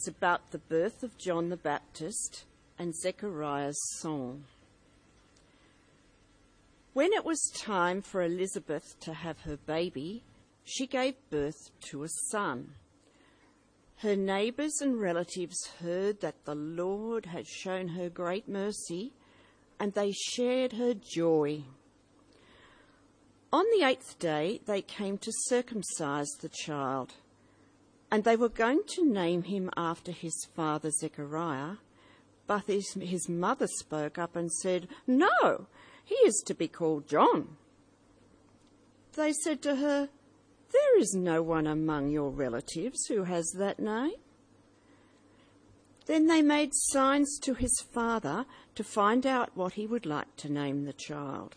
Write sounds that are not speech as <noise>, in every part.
It's about the birth of John the Baptist and Zechariah's song. When it was time for Elizabeth to have her baby, she gave birth to a son. Her neighbours and relatives heard that the Lord had shown her great mercy, and they shared her joy. On the eighth day, they came to circumcise the child, and they were going to name him after his father Zechariah. But his, his mother spoke up and said, No, he is to be called John. They said to her, There is no one among your relatives who has that name. Then they made signs to his father to find out what he would like to name the child.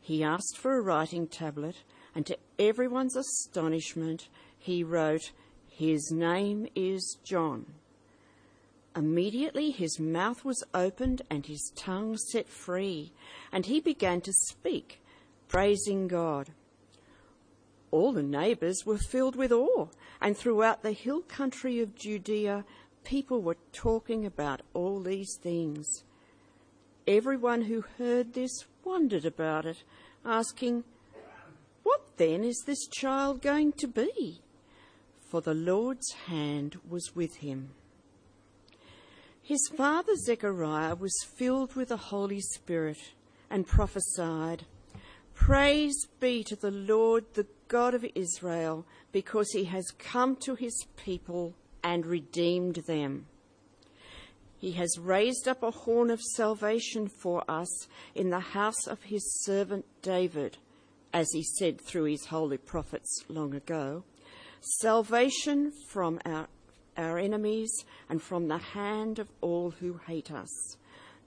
He asked for a writing tablet, and to everyone's astonishment, he wrote, His name is John. Immediately his mouth was opened and his tongue set free, and he began to speak, praising God. All the neighbours were filled with awe, and throughout the hill country of Judea, people were talking about all these things. Everyone who heard this wondered about it, asking, What then is this child going to be? For the Lord's hand was with him. His father Zechariah was filled with the Holy Spirit and prophesied, Praise be to the Lord, the God of Israel, because he has come to his people and redeemed them. He has raised up a horn of salvation for us in the house of his servant David, as he said through his holy prophets long ago. Salvation from our, our enemies and from the hand of all who hate us,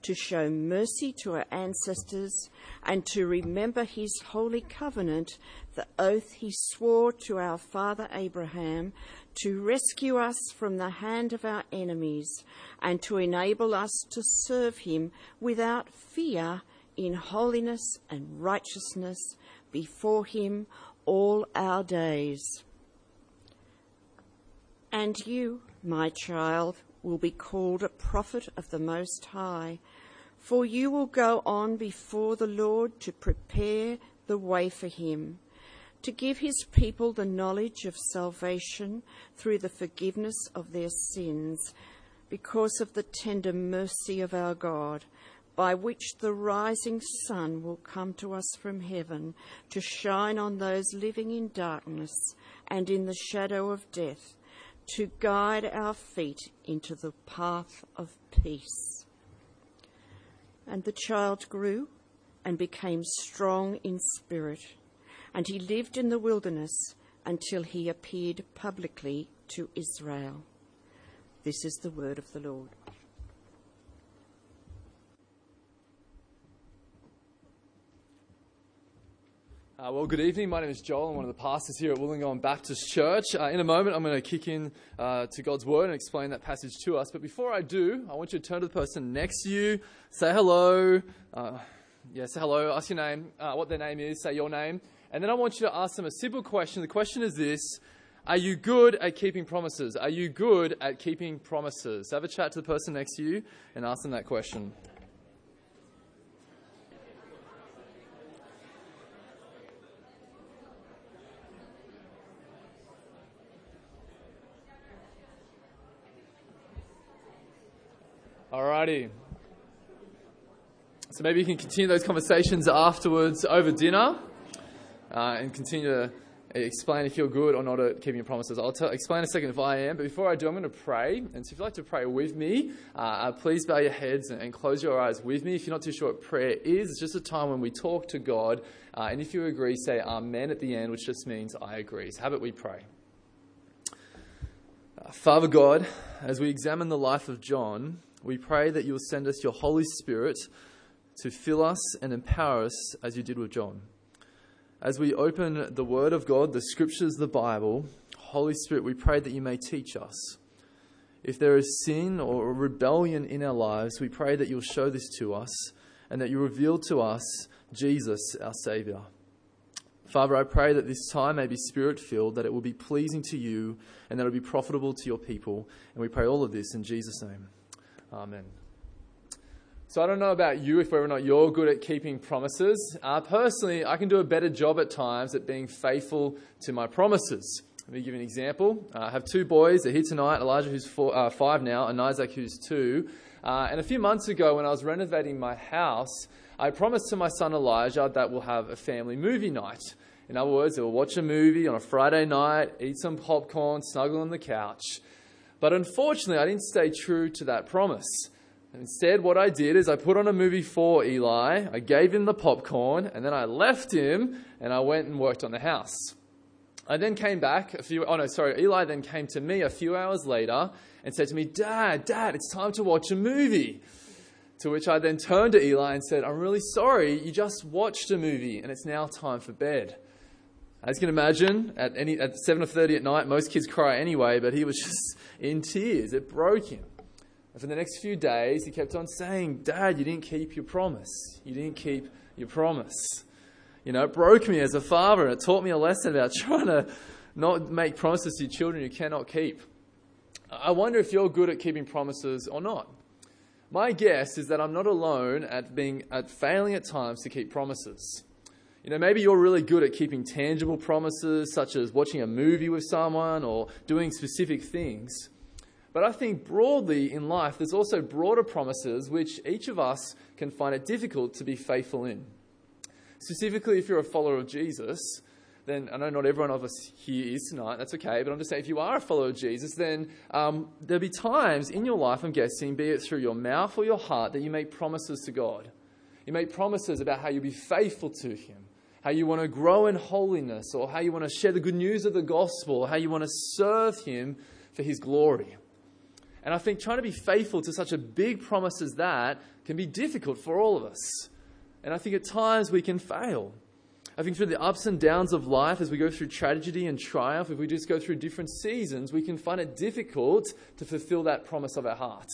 to show mercy to our ancestors and to remember his holy covenant, the oath he swore to our father Abraham to rescue us from the hand of our enemies and to enable us to serve him without fear in holiness and righteousness before him all our days. And you, my child, will be called a prophet of the Most High, for you will go on before the Lord to prepare the way for him to give his people the knowledge of salvation through the forgiveness of their sins, because of the tender mercy of our God, by which the rising sun will come to us from heaven to shine on those living in darkness and in the shadow of death, to guide our feet into the path of peace. And the child grew and became strong in spirit and he lived in the wilderness until he appeared publicly to Israel. This is the word of the Lord. Uh, well, good evening. My name is Joel. I'm one of the pastors here at Wollongong Baptist Church. Uh, in a moment, I'm going to kick in uh, to God's Word and explain that passage to us. But before I do, I want you to turn to the person next to you, say hello. Uh, yeah, say hello, ask your name, uh, what their name is, say your name, and then I want you to ask them a simple question. The question is this Are you good at keeping promises? Are you good at keeping promises? So Have a chat to the person next to you and ask them that question. Alrighty. So maybe you can continue those conversations afterwards over dinner uh, and continue to explain if you're good or not at keeping your promises. I'll explain in a second if I am, but before I do, I'm going to pray. And so if you'd like to pray with me, uh, uh, please bow your heads and, close your eyes with me. If you're not too sure what prayer is, it's just a time when we talk to God. Uh, and if you agree, say Amen at the end, which just means I agree. So, how about we pray? Uh, Father God, as we examine the life of John, we pray that you'll send us your Holy Spirit to fill us and empower us as you did with John as we open the Word of God, the Scriptures, the Bible, Holy Spirit, we pray that you may teach us. If there is sin or rebellion in our lives, we pray that you'll show this to us and that you reveal to us Jesus, our Saviour. Father, I pray that this time may be spirit filled, that it will be pleasing to you, and that it will be profitable to your people. And we pray all of this in Jesus' name. Amen. So I don't know about you, if whether or not you're good at keeping promises. Uh, personally, I can do a better job at times at being faithful to my promises. Let me give you an example. Uh, I have two boys. They're here tonight. Elijah, who's four, uh, five now, and Isaac, who's two. Uh, and a few months ago, when I was renovating my house, I promised to my son Elijah that we'll have a family movie night. In other words, we'll watch a movie on a Friday night, eat some popcorn, snuggle on the couch. But unfortunately, I didn't stay true to that promise. Instead, what I did is I put on a movie for Eli, I gave him the popcorn, and then I left him and I went and worked on the house. I then came back a few, oh no, sorry, Eli then came to me a few hours later and said to me, Dad, Dad, it's time to watch a movie. To which I then turned to Eli and said, I'm really sorry, you just watched a movie and it's now time for bed. As you can imagine, at, any, at 7.30 at night, most kids cry anyway, but he was just <laughs> in tears. It broke him. And for the next few days, he kept on saying, Dad, you didn't keep your promise. You didn't keep your promise. You know, it broke me as a father and it taught me a lesson about <laughs> trying to not make promises to children you cannot keep. I wonder if you're good at keeping promises or not. My guess is that I'm not alone at being at failing at times to keep promises. You know, maybe you're really good at keeping tangible promises, such as watching a movie with someone or doing specific things. But I think broadly in life, there's also broader promises which each of us can find it difficult to be faithful in. Specifically, if you're a follower of Jesus, then I know not everyone of us here is tonight, that's okay, but I'm just saying if you are a follower of Jesus, then um, there'll be times in your life, I'm guessing, be it through your mouth or your heart, that you make promises to God. You make promises about how you'll be faithful to Him, how you want to grow in holiness, or how you want to share the good news of the gospel, or how you want to serve Him for His glory. And I think trying to be faithful to such a big promise as that can be difficult for all of us. And I think at times we can fail. I think through the ups and downs of life, as we go through tragedy and triumph, if we just go through different seasons, we can find it difficult to fulfill that promise of our heart.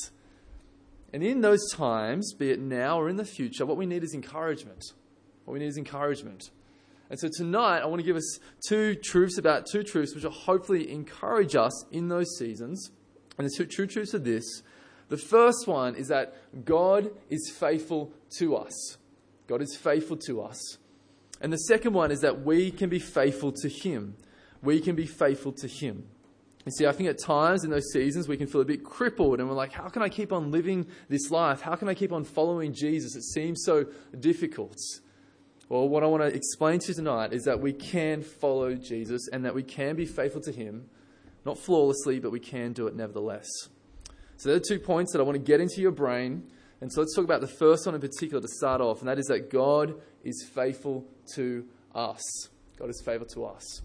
And in those times, be it now or in the future, what we need is encouragement. What we need is encouragement. And so tonight, I want to give us two truths about two truths which will hopefully encourage us in those seasons. And the two true truths are this. The first one is that God is faithful to us. God is faithful to us. And the second one is that we can be faithful to Him. We can be faithful to Him. You see, I think at times in those seasons we can feel a bit crippled and we're like, how can I keep on living this life? How can I keep on following Jesus? It seems so difficult. Well, what I want to explain to you tonight is that we can follow Jesus and that we can be faithful to Him, not flawlessly, but we can do it nevertheless. So, there are two points that I want to get into your brain. And so, let's talk about the first one in particular to start off, and that is that God is faithful to us. God is faithful to us.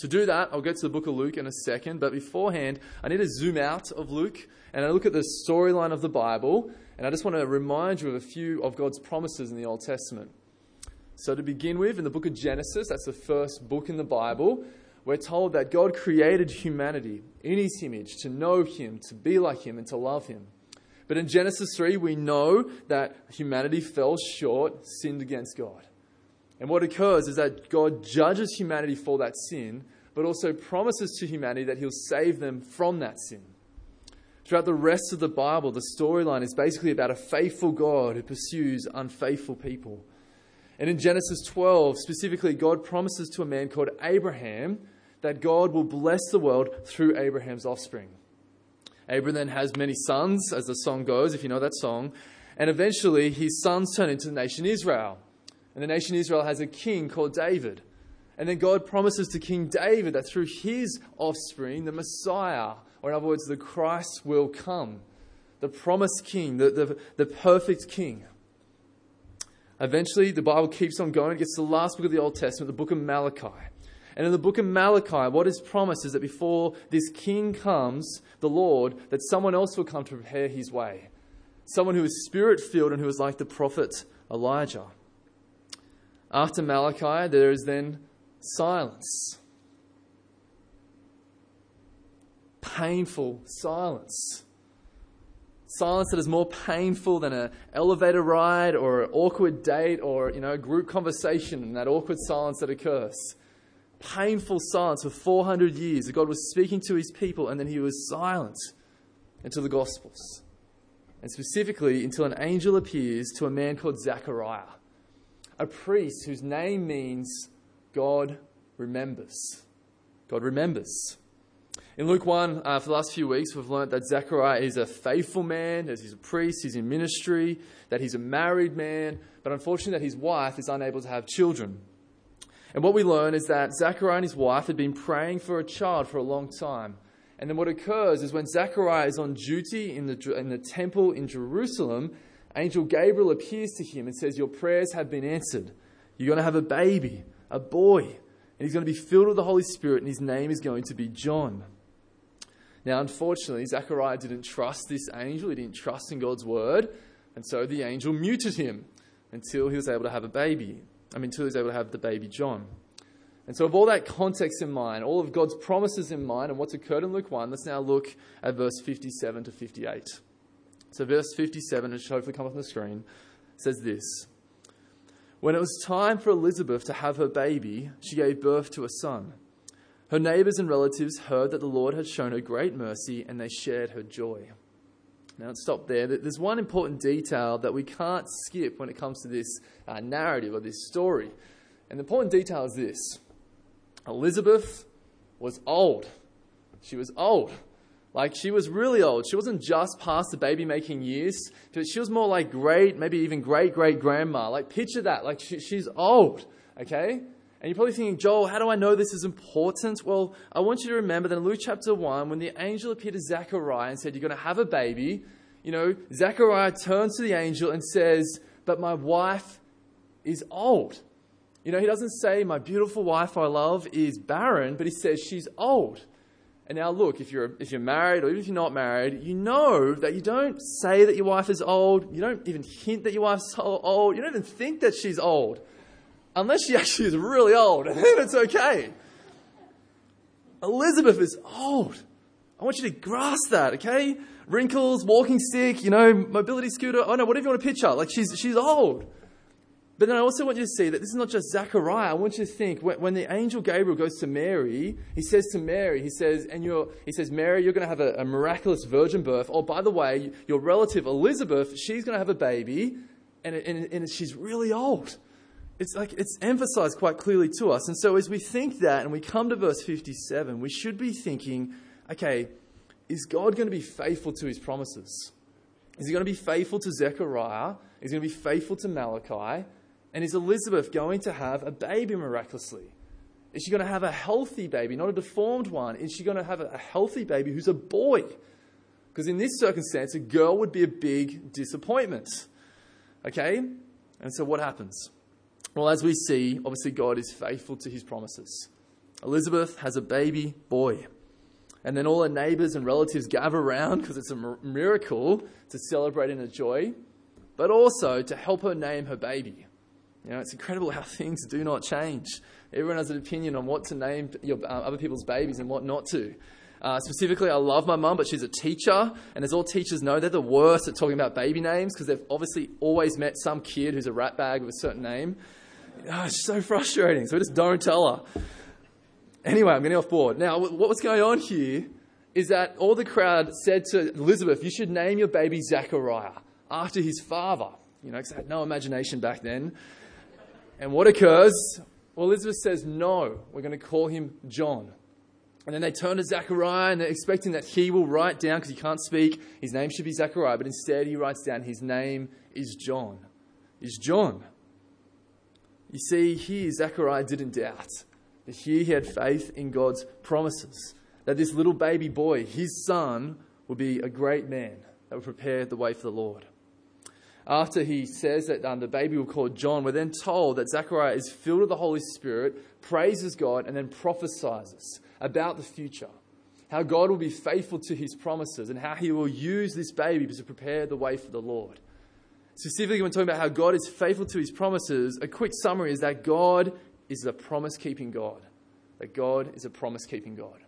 To do that, I'll get to the book of Luke in a second, but beforehand, I need to zoom out of Luke and I look at the storyline of the Bible, and I just want to remind you of a few of God's promises in the Old Testament. So, to begin with, in the book of Genesis, that's the first book in the Bible, we're told that God created humanity in his image to know him, to be like him, and to love him. But in Genesis 3, we know that humanity fell short, sinned against God. And what occurs is that God judges humanity for that sin, but also promises to humanity that he'll save them from that sin. Throughout the rest of the Bible, the storyline is basically about a faithful God who pursues unfaithful people. And in Genesis 12, specifically, God promises to a man called Abraham that God will bless the world through Abraham's offspring. Abraham then has many sons, as the song goes, if you know that song. And eventually, his sons turn into the nation Israel. And the nation Israel has a king called David. And then God promises to King David that through his offspring, the Messiah, or in other words, the Christ, will come. The promised king, the, the, the perfect king. Eventually, the Bible keeps on going. It gets to the last book of the Old Testament, the book of Malachi. And in the book of Malachi, what is promised is that before this king comes, the Lord, that someone else will come to prepare his way. Someone who is spirit filled and who is like the prophet Elijah. After Malachi, there is then silence. Painful silence. Silence that is more painful than an elevator ride or an awkward date or, you know, a group conversation and that awkward silence that occurs. Painful silence for 400 years God was speaking to his people and then he was silent until the Gospels. And specifically until an angel appears to a man called Zechariah, a priest whose name means God remembers. God remembers. In Luke 1, uh, for the last few weeks, we've learned that Zechariah is a faithful man, that he's a priest, he's in ministry, that he's a married man, but unfortunately, that his wife is unable to have children. And what we learn is that Zechariah and his wife had been praying for a child for a long time. And then what occurs is when Zechariah is on duty in the, in the temple in Jerusalem, Angel Gabriel appears to him and says, Your prayers have been answered. You're going to have a baby, a boy, and he's going to be filled with the Holy Spirit, and his name is going to be John. Now, unfortunately, Zechariah didn't trust this angel, he didn't trust in God's word, and so the angel muted him until he was able to have a baby. I mean, until he was able to have the baby John. And so, with all that context in mind, all of God's promises in mind, and what's occurred in Luke 1, let's now look at verse 57 to 58. So, verse 57, which should hopefully come up on the screen, says this When it was time for Elizabeth to have her baby, she gave birth to a son. Her neighbors and relatives heard that the Lord had shown her great mercy, and they shared her joy. Now, let's stop there. There's one important detail that we can't skip when it comes to this uh, narrative or this story. And the important detail is this Elizabeth was old. She was old. Like, she was really old. She wasn't just past the baby making years, she was more like great, maybe even great great grandma. Like, picture that. Like, she, she's old, okay? And you're probably thinking, Joel, how do I know this is important? Well, I want you to remember that in Luke chapter 1, when the angel appeared to Zechariah and said, You're going to have a baby, you know, Zechariah turns to the angel and says, But my wife is old. You know, he doesn't say, My beautiful wife I love is barren, but he says, She's old. And now, look, if you're, if you're married or even if you're not married, you know that you don't say that your wife is old. You don't even hint that your wife's old. You don't even think that she's old unless she actually is really old, <laughs> and then it's okay. Elizabeth is old. I want you to grasp that, okay? Wrinkles, walking stick, you know, mobility scooter, oh no, whatever you want to picture. Like she's, she's old. But then I also want you to see that this is not just Zechariah. I want you to think when, when the angel Gabriel goes to Mary, he says to Mary, he says, and you're, he says, Mary, you're going to have a, a miraculous virgin birth. Oh, by the way, your relative Elizabeth, she's going to have a baby, and, and, and she's really old it's like it's emphasized quite clearly to us. And so as we think that and we come to verse 57, we should be thinking, okay, is God going to be faithful to his promises? Is he going to be faithful to Zechariah? Is he going to be faithful to Malachi? And is Elizabeth going to have a baby miraculously? Is she going to have a healthy baby, not a deformed one? Is she going to have a healthy baby who's a boy? Because in this circumstance, a girl would be a big disappointment. Okay? And so what happens? Well, as we see, obviously God is faithful to his promises. Elizabeth has a baby boy. And then all her neighbors and relatives gather around because it's a miracle to celebrate in her joy, but also to help her name her baby. You know, it's incredible how <laughs> things do not change. Everyone has an opinion on what to name your, uh, other people's babies and what not to. Uh, specifically, I love my mum, but she's a teacher, and as all teachers know, they're the worst at talking about baby names because they've obviously always met some kid who's a rat bag with a certain name. Oh, it's so frustrating. So we just don't tell her. Anyway, I'm getting off board. Now, what was going on here is that all the crowd said to Elizabeth, You should name your baby Zechariah after his father. You know, because I had no imagination back then. And what occurs? Well, Elizabeth says, No, we're going to call him John. And then they turn to Zechariah and they're expecting that he will write down, because he can't speak, his name should be Zechariah, but instead he writes down, His name is John. Is John. You see, here Zechariah didn't doubt. Here he had faith in God's promises. That this little baby boy, his son, would be a great man that would prepare the way for the Lord. After he says that um, the baby will call John, we're then told that Zechariah is filled with the Holy Spirit, praises God, and then prophesies about the future. How God will be faithful to his promises and how he will use this baby to prepare the way for the Lord. Specifically, when talking about how God is faithful to his promises, a quick summary is that God is a promise keeping God. That God is a promise keeping God.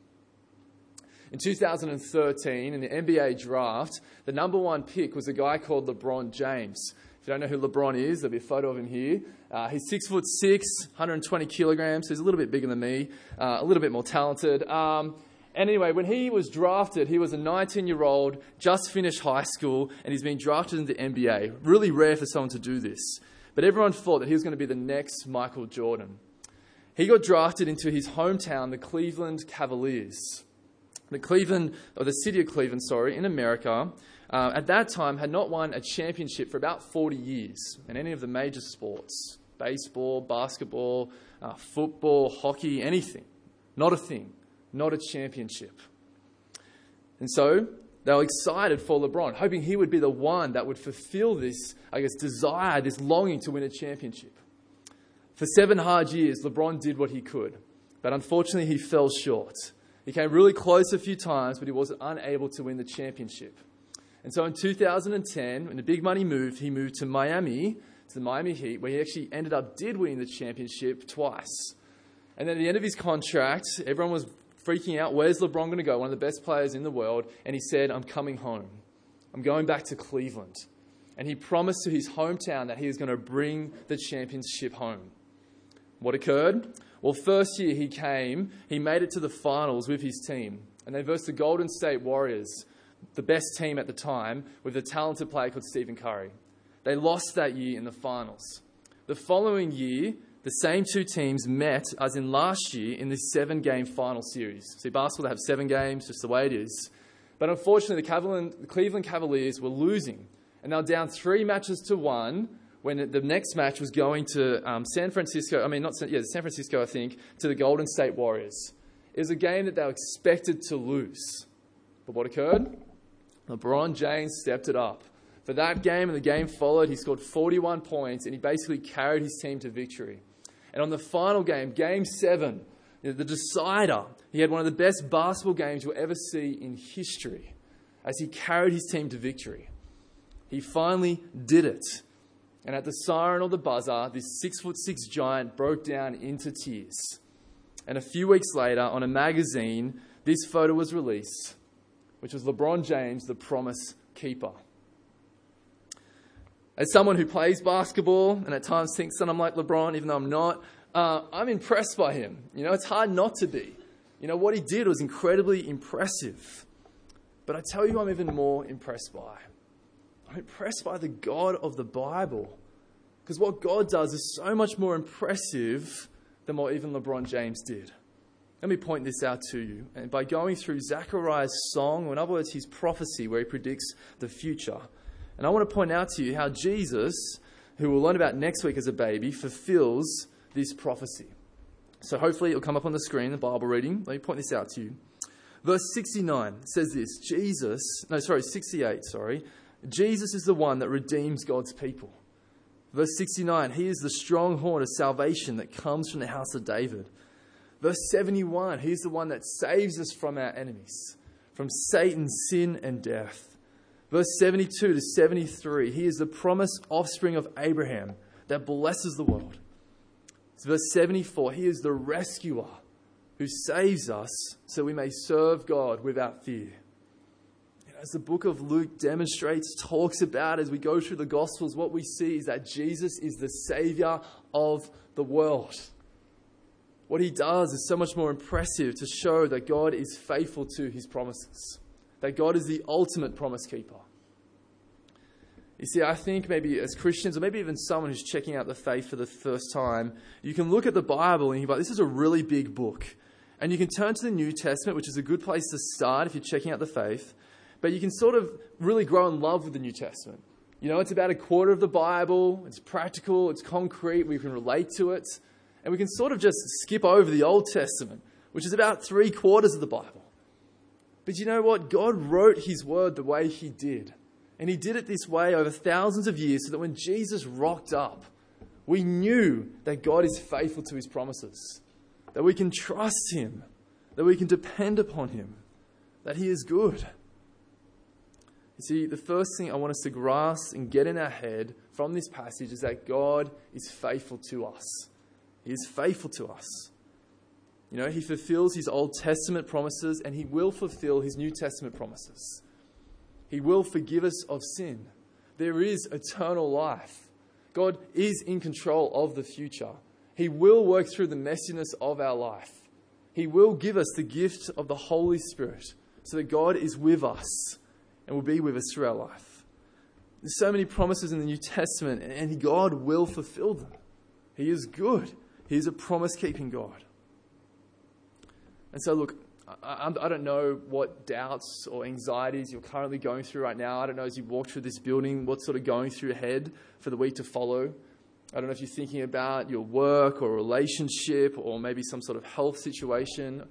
In 2013, in the NBA draft, the number one pick was a guy called LeBron James. If you don't know who LeBron is, there'll be a photo of him here. Uh, he's six foot six, 120 kilograms, so he's a little bit bigger than me, uh, a little bit more talented. Um, and anyway, when he was drafted, he was a 19 year old, just finished high school, and he's been drafted into the NBA. Really rare for someone to do this. But everyone thought that he was going to be the next Michael Jordan. He got drafted into his hometown, the Cleveland Cavaliers. The Cleveland, or the city of Cleveland, sorry, in America, uh, at that time had not won a championship for about 40 years in any of the major sports baseball, basketball, uh, football, hockey, anything. Not a thing, not a championship. And so they were excited for LeBron, hoping he would be the one that would fulfill this, I guess, desire, this longing to win a championship. For seven hard years, LeBron did what he could, but unfortunately, he fell short. He came really close a few times, but he was unable to win the championship. And so in 2010, when the big money moved, he moved to Miami, to the Miami Heat, where he actually ended up did win the championship twice. And then at the end of his contract, everyone was freaking out. Where's LeBron going to go? One of the best players in the world. And he said, I'm coming home. I'm going back to Cleveland. And he promised to his hometown that he was going to bring the championship home. What occurred? Well, first year he came, he made it to the finals with his team. And they versed the Golden State Warriors, the best team at the time, with a talented player called Stephen Curry. They lost that year in the finals. The following year, the same two teams met as in last year in this seven game final series. See, basketball, they have seven games, just the way it is. But unfortunately, the, Cleveland Cavaliers were losing, and they were down three matches to one when the next match was going to um, San Francisco, I mean, not San, yeah, San Francisco, I think, to the Golden State Warriors. It was a game that they were expected to lose. But what occurred? LeBron James stepped it up. For that game and the game followed, he scored 41 points and he basically carried his team to victory. And on the final game, game seven, the decider, he had one of the best basketball games you'll ever see in history as he carried his team to victory. He finally did it. And at the siren or the buzzer, this six foot six giant broke down into tears. And a few weeks later, on a magazine, this photo was released, which was LeBron James, the promise keeper. As someone who plays basketball and at times thinks that I'm like LeBron, even though I'm not, uh, I'm impressed by him. You know, it's hard not to be. You know, what he did was incredibly impressive. But I tell you, I'm even more impressed by. I'm impressed by the God of the Bible. Because what God does is so much more impressive than what even LeBron James did. Let me point this out to you. And by going through Zechariah's song, or in other words, his prophecy, where he predicts the future. And I want to point out to you how Jesus, who we'll learn about next week as a baby, fulfills this prophecy. So hopefully it'll come up on the screen, the Bible reading. Let me point this out to you. Verse 69 says this Jesus, no, sorry, 68, sorry. Jesus is the one that redeems God's people. Verse 69 He is the strong horn of salvation that comes from the house of David. Verse 71 He's the one that saves us from our enemies, from Satan, sin, and death. Verse 72 to 73 He is the promised offspring of Abraham that blesses the world. It's verse 74 He is the rescuer who saves us so we may serve God without fear as the book of Luke demonstrates, talks about as we go through the Gospels, what we see is that Jesus is the Savior of the world. What he does is so much more impressive to show that God is faithful to his promises, that God is the ultimate promise keeper. You see, I think maybe as Christians, or maybe even someone who's checking out the faith for the first time, you can look at the Bible and you're like, this is a really big book. And you can turn to the New Testament, which is a good place to start if you're checking out the faith but you can sort of really grow in love with the New Testament. You know, it's about a quarter of the Bible, it's practical, it's concrete, we can relate to it, and we can sort of just skip over the Old Testament, which is about three quarters of the Bible. But you know what? God wrote His word the way He did. And He did it this way over thousands of years so that when Jesus rocked up, we knew that God is faithful to His promises, that we can trust Him, that we can depend upon Him, that He is good. You see, the first thing I want us to grasp and get in our head from this passage is that God is faithful to us. He is faithful to us. You know, he fulfills his Old Testament promises and he will fulfill his New Testament promises. He will forgive us of sin. There is eternal life. God is in control of the future. He will work through the messiness of our life. He will give us the gift of the Holy Spirit so that God is with us and will be with us through our life. There's so many promises in the New Testament, and God will fulfill them. He is good, He is a promise keeping God. And so, look, I, I, don't know what doubts or anxieties you're currently going through right now. I don't know as you walk through this building what's sort of going through your head for the week to follow. I don't know if you're thinking about your work or relationship or maybe some sort of health situation.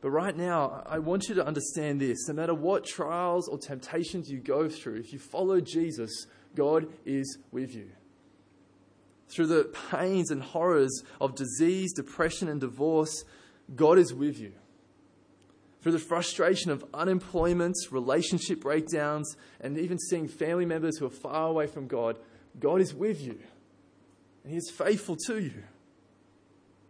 But right now, I want you to understand this no matter what trials or temptations you go through, if you follow Jesus, God is with you. Through the pains and horrors of disease, depression, and divorce, God is with you. Through the frustration of unemployment, relationship breakdowns, and even seeing family members who are far away from God, God is with you. And He is faithful to you.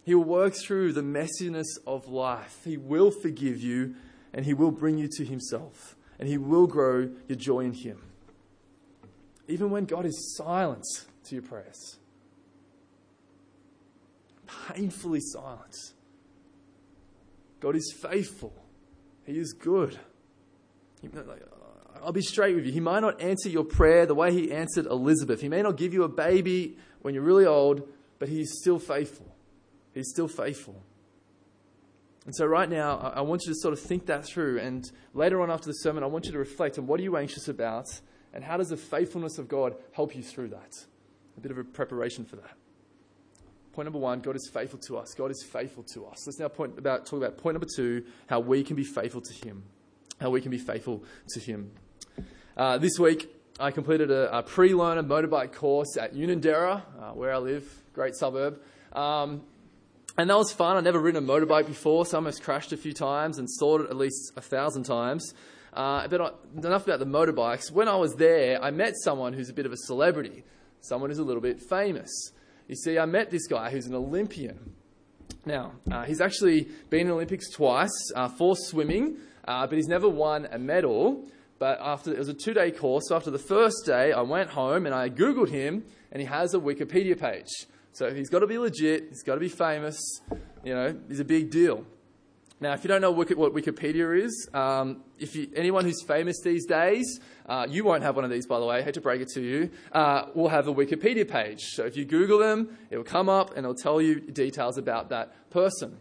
He will work through the messiness of life. He will forgive you and He will bring you to Himself. And He will grow your joy in Him. Even when God is silent to your prayers, painfully silent, God is faithful. He is good. I'll be straight with you. He might not answer your prayer the way He answered Elizabeth. He may not give you a baby when you're really old, but He's still faithful. He's still faithful. And so, right now, I want you to sort of think that through. And later on after the sermon, I want you to reflect on what are you anxious about and how does the faithfulness of God help you through that? A bit of a preparation for that. Point number one, God is faithful to us. God is faithful to us. Let's now point about, talk about point number two, how we can be faithful to Him. How we can be faithful to Him. Uh, this week, I completed a, a pre learner motorbike course at Unanderra, uh, where I live, great suburb. Um, and that was fun. I'd never ridden a motorbike before, so I almost crashed a few times and stalled it at least a thousand times. Uh, but enough about the motorbikes. When I was there, I met someone who's a bit of a celebrity, someone who's a little bit famous. You see, I met this guy who's an Olympian. Now, uh, he's actually been in the Olympics twice uh, for swimming, uh, but he's never won a medal. But after it was a two-day course, so after the first day, I went home and I googled him, and he has a Wikipedia page. So he's got to be legit, he's got to be famous, you know, he's a big deal. Now, if you don't know what Wikipedia is, um, if you, anyone who's famous these days, uh, you won't have one of these, by the way, I hate to break it to you, uh, will have a Wikipedia page. So if you Google them, it will come up and it'll tell you details about that person.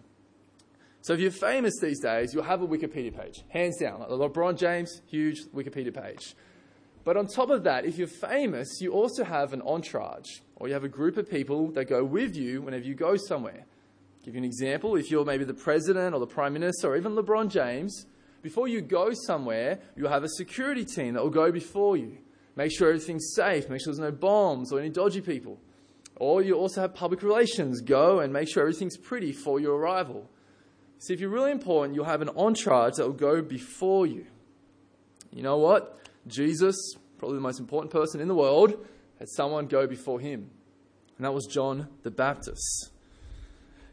So if you're famous these days, you'll have a Wikipedia page, hands down. Like LeBron James, huge Wikipedia page. But on top of that, if you're famous, you also have an entourage, or you have a group of people that go with you whenever you go somewhere. Give you an example. If you're maybe the president or the prime minister or even LeBron James, before you go somewhere, you'll have a security team that will go before you. Make sure everything's safe, make sure there's no bombs or any dodgy people. Or you also have public relations go and make sure everything's pretty for your arrival. See, if you're really important, you'll have an entourage that will go before you. You know what? Jesus, probably the most important person in the world, had someone go before him. And that was John the Baptist.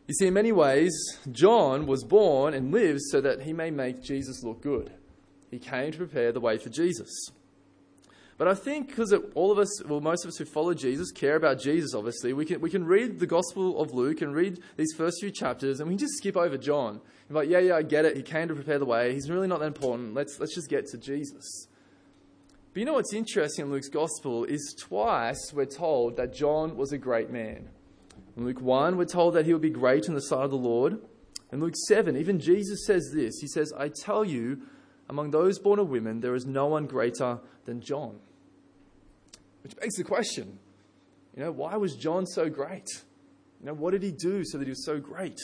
You see, in many ways, John was born and lives so that he may make Jesus look good. He came to prepare the way for Jesus. But I think because all of us, well, most of us who follow Jesus care about Jesus, obviously, we can, we can read the Gospel of Luke and read these first few chapters and we can just skip over John. You're like, yeah, yeah, I get it. He came to prepare the way. He's really not that important. Let's, let's just get to Jesus. But you know what's interesting in Luke's gospel is twice we're told that John was a great man. In Luke 1, we're told that he will be great in the sight of the Lord. In Luke 7, even Jesus says this He says, I tell you, among those born of women, there is no one greater than John. Which begs the question you know, why was John so great? You know, what did he do so that he was so great?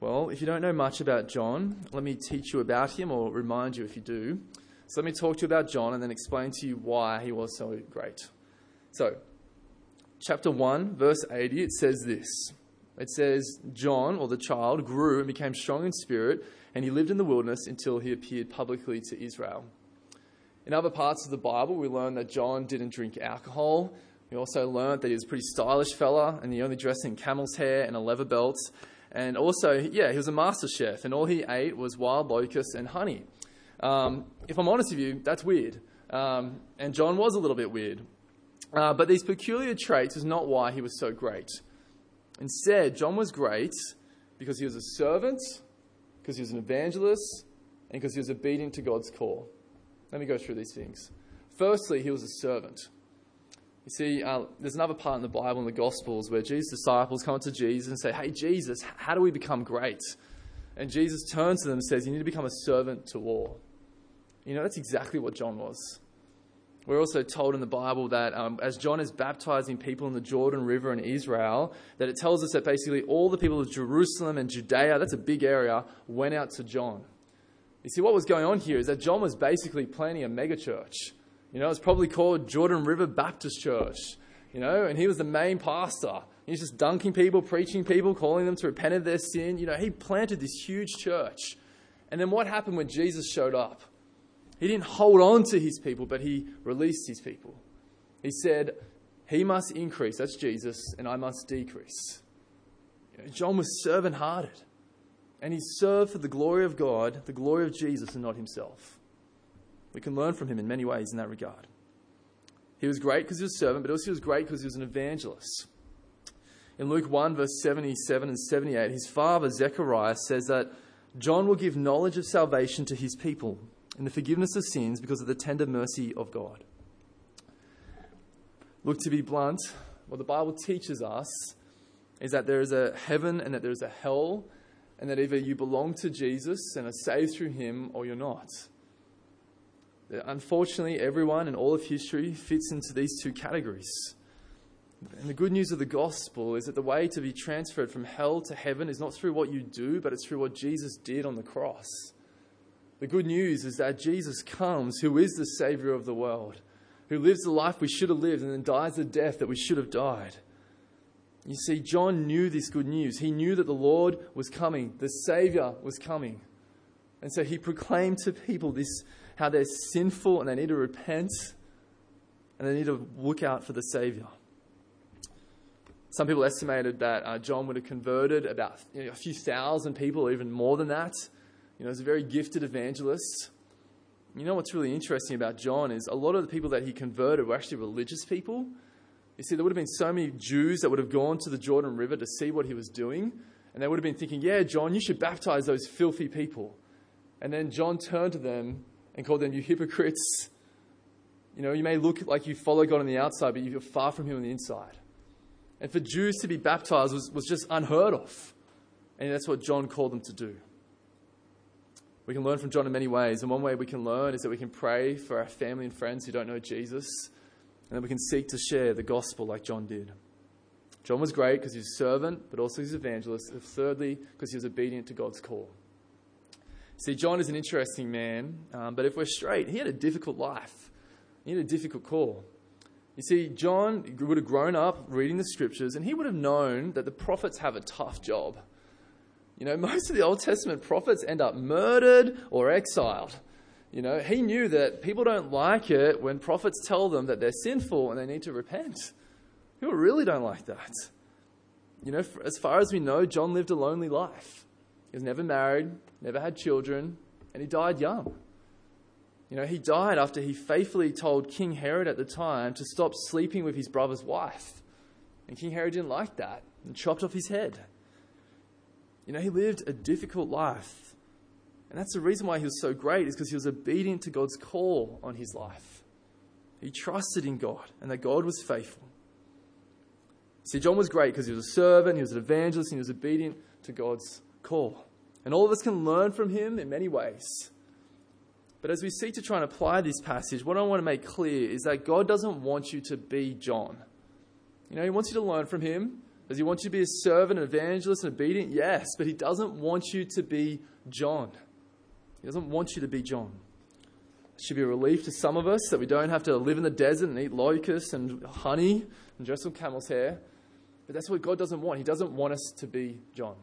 Well, if you don't know much about John, let me teach you about him or remind you if you do. So let me talk to you about John and then explain to you why he was so great. So, chapter 1, verse 80, it says this. It says, John, or the child, grew and became strong in spirit, and he lived in the wilderness until he appeared publicly to Israel. In other parts of the Bible, we learn that John didn't drink alcohol. We also learned that he was a pretty stylish fella, and he only dressed in camel's hair and a leather belt. And also, yeah, he was a master chef, and all he ate was wild locusts and honey. Um, if I'm honest with you, that's weird. Um, and John was a little bit weird. Uh, but these peculiar traits is not why he was so great. Instead, John was great because he was a servant, because he was an evangelist, and because he was obedient to God's call. Let me go through these things. Firstly, he was a servant. You see, uh, there's another part in the Bible in the Gospels where Jesus' disciples come to Jesus and say, Hey, Jesus, how do we become great? And Jesus turns to them and says, You need to become a servant to all. You know, that's exactly what John was. We're also told in the Bible that um, as John is baptizing people in the Jordan River in Israel, that it tells us that basically all the people of Jerusalem and Judea, that's a big area, went out to John. You see, what was going on here is that John was basically planning a megachurch. You know, it's probably called Jordan River Baptist Church, you know, and he was the main pastor. He was just dunking people, preaching people, calling them to repent of their sin. You know, he planted this huge church. And then what happened when Jesus showed up? He didn't hold on to his people, but he released his people. He said, He must increase, that's Jesus, and I must decrease. You know, John was servant hearted, and he served for the glory of God, the glory of Jesus, and not himself. We can learn from him in many ways in that regard. He was great because he was a servant, but also he was great because he was an evangelist. In Luke 1, verse 77 and 78, his father, Zechariah, says that John will give knowledge of salvation to his people in the forgiveness of sins because of the tender mercy of God. Look, to be blunt, what the Bible teaches us is that there is a heaven and that there is a hell, and that either you belong to Jesus and are saved through him or you're not. Unfortunately, everyone in all of history fits into these two categories. And the good news of the gospel is that the way to be transferred from hell to heaven is not through what you do, but it's through what Jesus did on the cross. The good news is that Jesus comes, who is the Savior of the world, who lives the life we should have lived and then dies the death that we should have died. You see, John knew this good news. He knew that the Lord was coming, the Savior was coming. And so he proclaimed to people this how they're sinful and they need to repent and they need to look out for the Savior. Some people estimated that uh, John would have converted about you know, a few thousand people, even more than that. You know, he's a very gifted evangelist. You know what's really interesting about John is a lot of the people that he converted were actually religious people. You see, there would have been so many Jews that would have gone to the Jordan River to see what he was doing, and they would have been thinking, Yeah, John, you should baptize those filthy people. And then John turned to them and called them, You hypocrites. You know, you may look like you follow God on the outside, but you're far from Him on the inside. And for Jews to be baptized was, was just unheard of. And that's what John called them to do. We can learn from John in many ways. And one way we can learn is that we can pray for our family and friends who don't know Jesus, and then we can seek to share the gospel like John did. John was great because he's a servant, but also he's an evangelist. And thirdly, because he was obedient to God's call. See, John is an interesting man, um, but if we're straight, he had a difficult life. He had a difficult call. You see, John would have grown up reading the scriptures, and he would have known that the prophets have a tough job. You know, <laughs> most of the Old Testament prophets end up murdered or exiled. You know, he knew that people don't like it when prophets tell them that they're sinful and they need to repent. People really don't like that. You know, as far as we know, John lived a lonely life. He was never married, never had children, and he died young. You know, he died after he faithfully told King Herod at the time to stop sleeping with his brother's wife. And King Herod didn't like that and chopped off his head. You know, he lived a difficult life. And that's the reason why he was so great, is because he was obedient to God's call on his life. He trusted in God and that God was faithful. See, John was great because he was a servant, he was an evangelist, and he was obedient to God's call. And all of us can learn from him in many ways. But as we seek to try and apply this passage, what I want to make clear is that God doesn't want you to be John. You know, He wants you to learn from Him, does he want you to be a servant, an evangelist, and obedient? Yes, but he doesn't want you to be John. He doesn't want you to be John. It should be a relief to some of us that we don't have to live in the desert and eat locusts and honey and dress on camel's hair. But that's what God doesn't want. He doesn't want us to be John.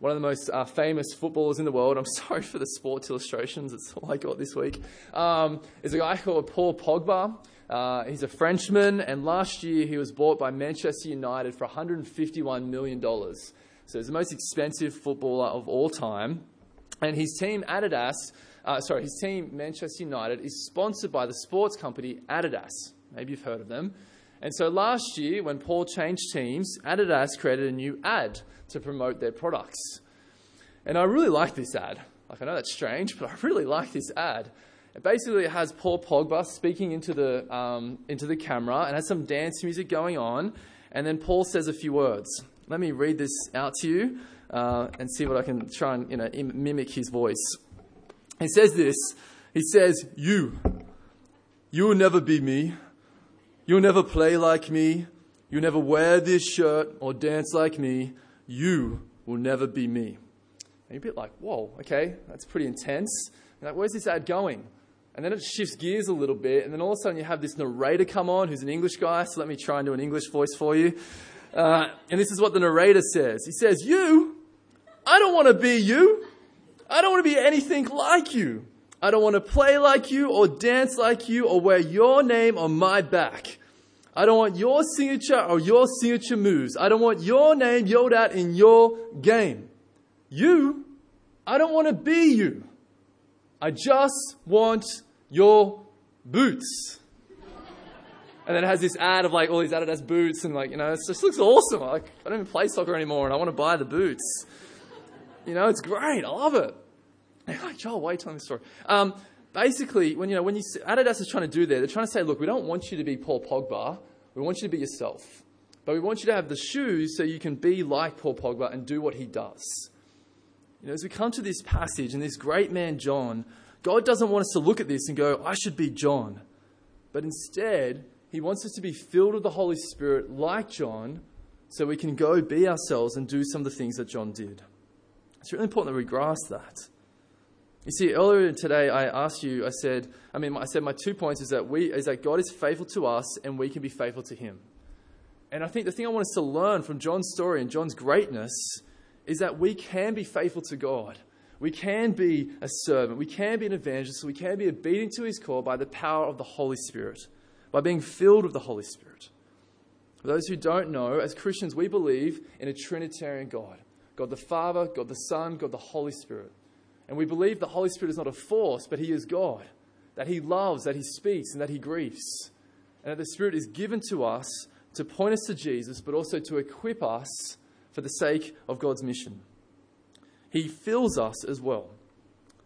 One of the most uh, famous footballers in the world, I'm <laughs> sorry for the sports illustrations, it's all I got this week, um, is a guy called Paul Pogba. Uh, he's a Frenchman, and last year he was bought by Manchester United for $151 million. So he's the most expensive footballer of all time. And his team, Adidas, uh, sorry, his team, Manchester United, is sponsored by the sports company Adidas. Maybe you've heard of them. And so last year, when Paul changed teams, Adidas created a new ad to promote their products. And I really like this ad. Like, I know that's strange, but I really like this ad. It basically has Paul Pogba speaking into the, um, into the camera and has some dance music going on. And then Paul says a few words. Let me read this out to you uh, and see what I can try and you know, Im- mimic his voice. He says this He says, You, you will never be me. You'll never play like me. You'll never wear this shirt or dance like me. You will never be me. And you're a bit like, Whoa, okay, that's pretty intense. You're like, Where's this ad going? And then it shifts gears a little bit, and then all of a sudden you have this narrator come on who's an English guy, so let me try and do an English voice for you. Uh, and this is what the narrator says. He says, You, I don't want to be you. I don't want to be anything like you. I don't want to play like you or dance like you or wear your name on my back. I don't want your signature or your signature moves. I don't want your name yelled out in your game. You, I don't want to be you. I just want your boots. And then it has this ad of like all these Adidas boots and like, you know, it just looks awesome. Like, I don't even play soccer anymore and I want to buy the boots. You know, it's great. I love it. And <laughs> like, Joel, why are you telling this story? Um, basically, when, you know, when you, Adidas is trying to do that, they're trying to say, look, we don't want you to be Paul Pogba. We want you to be yourself. But we want you to have the shoes so you can be like Paul Pogba and do what he does. You know, as we come to this passage and this great man, John, God doesn't want us to look at this and go, I should be John. But instead, he wants us to be filled with the Holy Spirit like John so we can go be ourselves and do some of the things that John did. It's really important that we grasp that. You see, earlier today I asked you, I said, I mean, I said my two points is that we is that God is faithful to us and we can be faithful to him. And I think the thing I want us to learn from John's story and John's greatness is that we can be faithful to God. We can be a servant. We can be an evangelist. We can be obedient to his call by the power of the Holy Spirit, by being filled with the Holy Spirit. For those who don't know, as Christians, we believe in a Trinitarian God God the Father, God the Son, God the Holy Spirit. And we believe the Holy Spirit is not a force, but he is God, that he loves, that he speaks, and that he grieves. And that the Spirit is given to us to point us to Jesus, but also to equip us for the sake of God's mission. He fills us as well.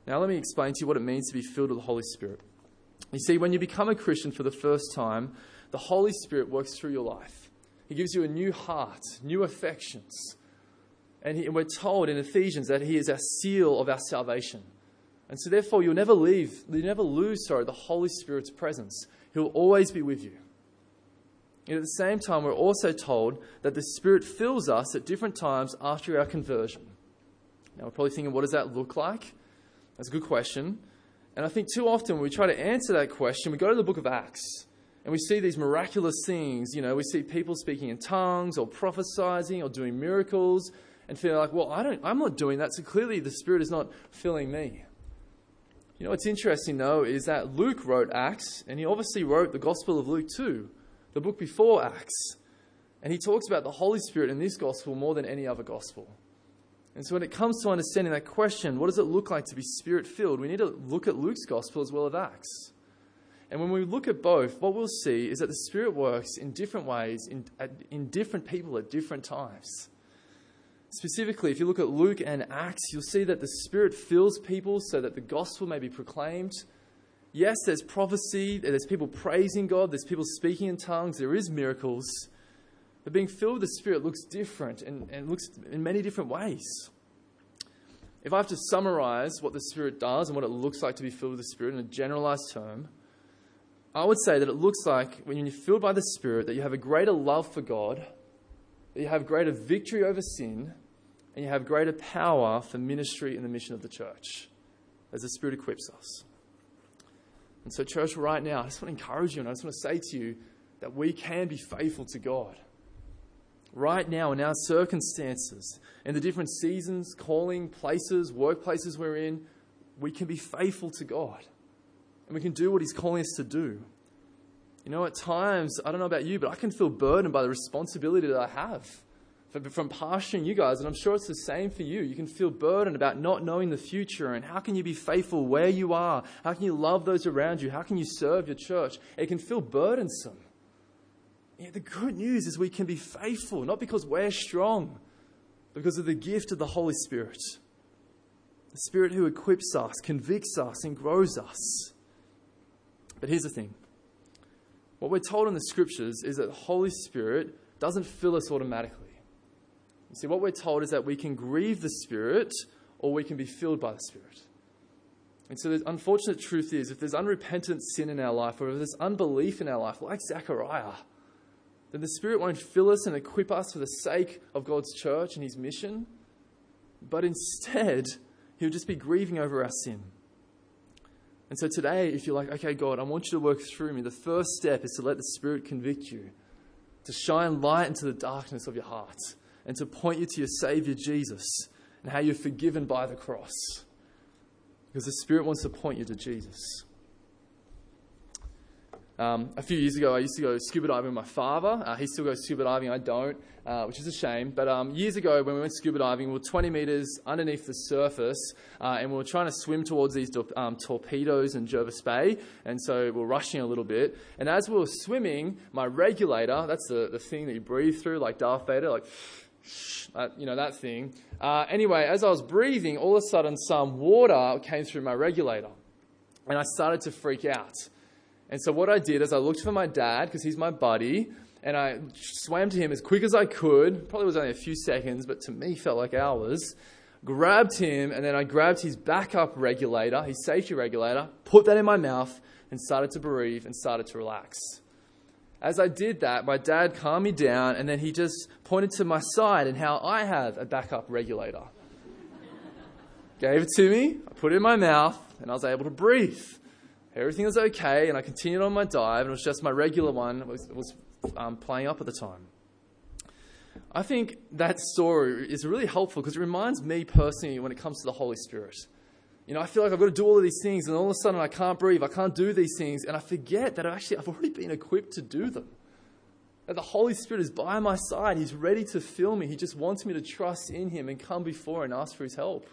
Now, let me explain to you what it means to be filled with the Holy Spirit. You see, when you become a Christian for the first time, the Holy Spirit works through your life. He gives you a new heart, new affections. And, he, and we're told in Ephesians that He is our seal of our salvation. And so, therefore, you'll never leave, you'll never lose, sorry, the Holy Spirit's presence. He'll always be with you. And at the same time, we're also told that the Spirit fills us at different times after our conversion. Now, we're probably thinking, what does that look like? That's a good question. And I think too often when we try to answer that question, we go to the book of Acts and we see these miraculous things. You know, we see people speaking in tongues or prophesying or doing miracles and feel like, well, I don't, I'm not doing that, so clearly the Spirit is not filling me. You know what's interesting though is that Luke wrote Acts, and he obviously wrote the Gospel of Luke too, the book before Acts. And he talks about the Holy Spirit in this gospel more than any other gospel. And so, when it comes to understanding that question, what does it look like to be spirit filled? We need to look at Luke's gospel as well as Acts. And when we look at both, what we'll see is that the Spirit works in different ways, in, at, in different people at different times. Specifically, if you look at Luke and Acts, you'll see that the Spirit fills people so that the gospel may be proclaimed. Yes, there's prophecy, there's people praising God, there's people speaking in tongues, there is miracles. But being filled with the Spirit looks different and, and looks in many different ways. If I have to summarize what the Spirit does and what it looks like to be filled with the Spirit in a generalized term, I would say that it looks like when you're filled by the Spirit that you have a greater love for God, that you have greater victory over sin, and you have greater power for ministry and the mission of the church as the Spirit equips us. And so, church, right now, I just want to encourage you and I just want to say to you that we can be faithful to God right now in our circumstances, in the different seasons, calling, places, workplaces we're in, we can be faithful to God. And we can do what He's calling us to do. You know, at times, I don't know about you, but I can feel burdened by the responsibility that I have. From pastoring you guys, and I'm sure it's the same for you. You can feel burdened about not knowing the future and how can you be faithful where you are? How can you love those around you? How can you serve your church? It can feel burdensome. The good news is we can be faithful, not because we're strong, but because of the gift of the Holy Spirit. The Spirit who equips us, convicts us, and grows us. But here's the thing what we're told in the scriptures is that the Holy Spirit doesn't fill us automatically. See, what we're told is that we can grieve the Spirit or we can be filled by the Spirit. And so the unfortunate truth is, if there's unrepentant sin in our life or if there's unbelief in our life, like Zechariah, then the Spirit won't fill us and equip us for the sake of God's church and His mission, but instead, He'll just be grieving over our sin. And so today, if you're like, okay, God, I want you to work through me, the first step is to let the Spirit convict you, to shine light into the darkness of your heart, and to point you to your Savior Jesus and how you're forgiven by the cross. Because the Spirit wants to point you to Jesus. Um, a few years ago, I used to go scuba diving with my father. Uh, he still goes scuba diving, I don't, uh, which is a shame. But um, years ago, when we went scuba diving, we were 20 meters underneath the surface, uh, and we were trying to swim towards these um, torpedoes in Jervis Bay. And so we are rushing a little bit. And as we were swimming, my regulator that's the, the thing that you breathe through, like Darth Vader, like, you know, that thing. Uh, anyway, as I was breathing, all of a sudden, some water came through my regulator. And I started to freak out. And so what I did is I looked for my dad because he's my buddy, and I swam to him as quick as I could. Probably was only a few seconds, but to me felt like hours. Grabbed him, and then I grabbed his backup regulator, his safety regulator, put that in my mouth, and started to breathe and started to relax. As I did that, my dad calmed me down, and then he just pointed to my side and how I have a backup regulator. Gave it to me, I put it in my mouth, and I was able to breathe. Everything was okay, and I continued on my dive, and it was just my regular one was, was um, playing up at the time. I think that story is really helpful because it reminds me personally when it comes to the Holy Spirit. You know, I feel like I've got to do all of these things, and all of a sudden I can't breathe, I can't do these things, and I forget that actually I've already been equipped to do them. That the Holy Spirit is by my side, He's ready to fill me. He just wants me to trust in Him and come before and ask for His help.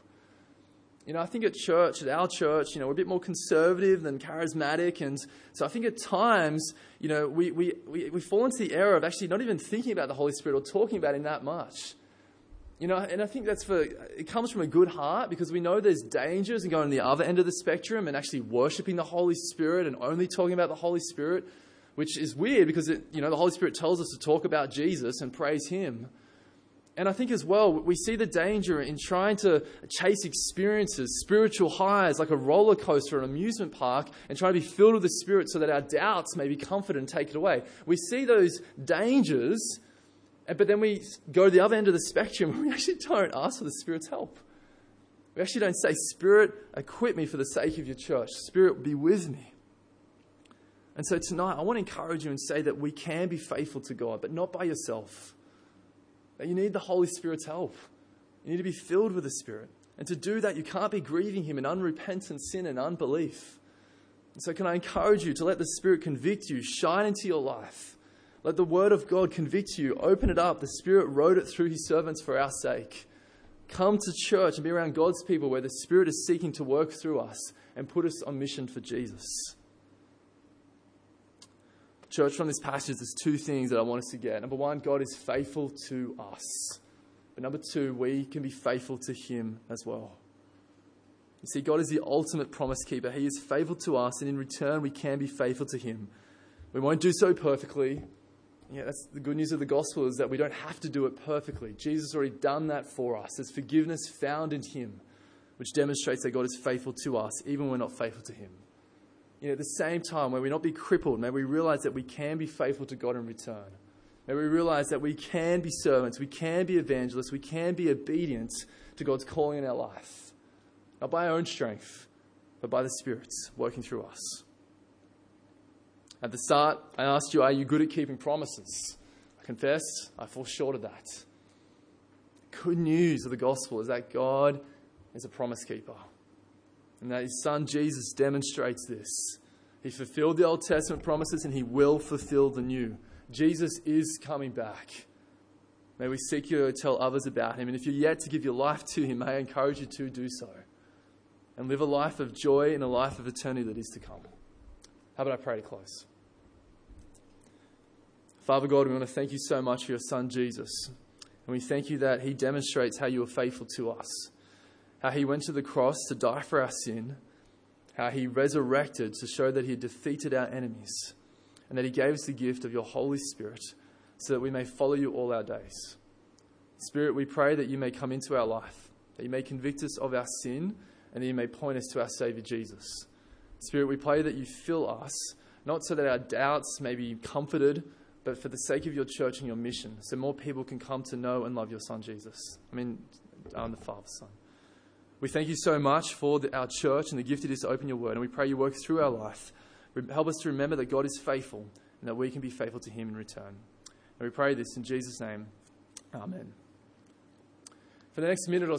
You know, I think at church, at our church, you know, we're a bit more conservative than charismatic. And so I think at times, you know, we, we, we, we fall into the error of actually not even thinking about the Holy Spirit or talking about Him that much. You know, and I think that's for, it comes from a good heart because we know there's dangers in going to the other end of the spectrum and actually worshiping the Holy Spirit and only talking about the Holy Spirit, which is weird because, it, you know, the Holy Spirit tells us to talk about Jesus and praise Him. And I think as well, we see the danger in trying to chase experiences, spiritual highs, like a roller coaster or an amusement park, and trying to be filled with the Spirit so that our doubts may be comforted and taken away. We see those dangers, but then we go to the other end of the spectrum <laughs> we actually don't ask for the Spirit's help. We actually don't say, Spirit, equip me for the sake of your church. Spirit, be with me. And so tonight, I want to encourage you and say that we can be faithful to God, but not by yourself. That you need the Holy Spirit's help. You need to be filled with the Spirit. And to do that, you can't be grieving Him in unrepentant sin and unbelief. And so, can I encourage you to let the Spirit convict you, shine into your life? Let the Word of God convict you, open it up. The Spirit wrote it through His servants for our sake. Come to church and be around God's people where the Spirit is seeking to work through us and put us on mission for Jesus. Church, from this passage, there's two things that I want us to get. Number one, God is faithful to us. But number two, we can be faithful to Him as well. You see, God is the ultimate promise keeper. He is faithful to us, and in return, we can be faithful to Him. We won't do so perfectly. Yeah, that's the good news of the gospel is that we don't have to do it perfectly. Jesus has already done that for us. There's forgiveness found in Him, which demonstrates that God is faithful to us, even when we're not faithful to Him you know, at the same time, may we not be crippled, may we realize that we can be faithful to God in return. May we realize that we can be servants, we can be evangelists, we can be obedient to God's calling in our life. Not by our own strength, but by the Spirit's working through us. At the start, I asked you, Are you good at keeping promises? I confess, I fall short of that. Good news of the gospel is that God is a promise keeper and that his son Jesus demonstrates this. He fulfilled the Old Testament promises and he will fulfill the new. Jesus is coming back. May we seek you to tell others about him. And if you're yet to give your life to him, may I encourage you to do so and live a life of joy and a life of eternity that is to come. How about I pray to close? Father God, we want to thank you so much for your Son Jesus. And we thank you that he demonstrates how you are faithful to us, how he went to the cross to die for our sin, how he resurrected to show that he had defeated our enemies, and that he gave us the gift of your Holy Spirit so that we may follow you all our days. Spirit, we pray that you may come into our life, that you may convict us of our sin, and that you may point us to our Savior Jesus. Spirit, we pray that you fill us, not so that our doubts may be comforted, but for the sake of your church and your mission, so more people can come to know and love your Son, Jesus. I mean, I'm the Father's Son. We thank you so much for the, our church and the gift it is to open your word, and we pray you work through our life. Help us to remember that God is faithful and that we can be faithful to him in return. And we pray this in Jesus' name. Amen. For the next minute or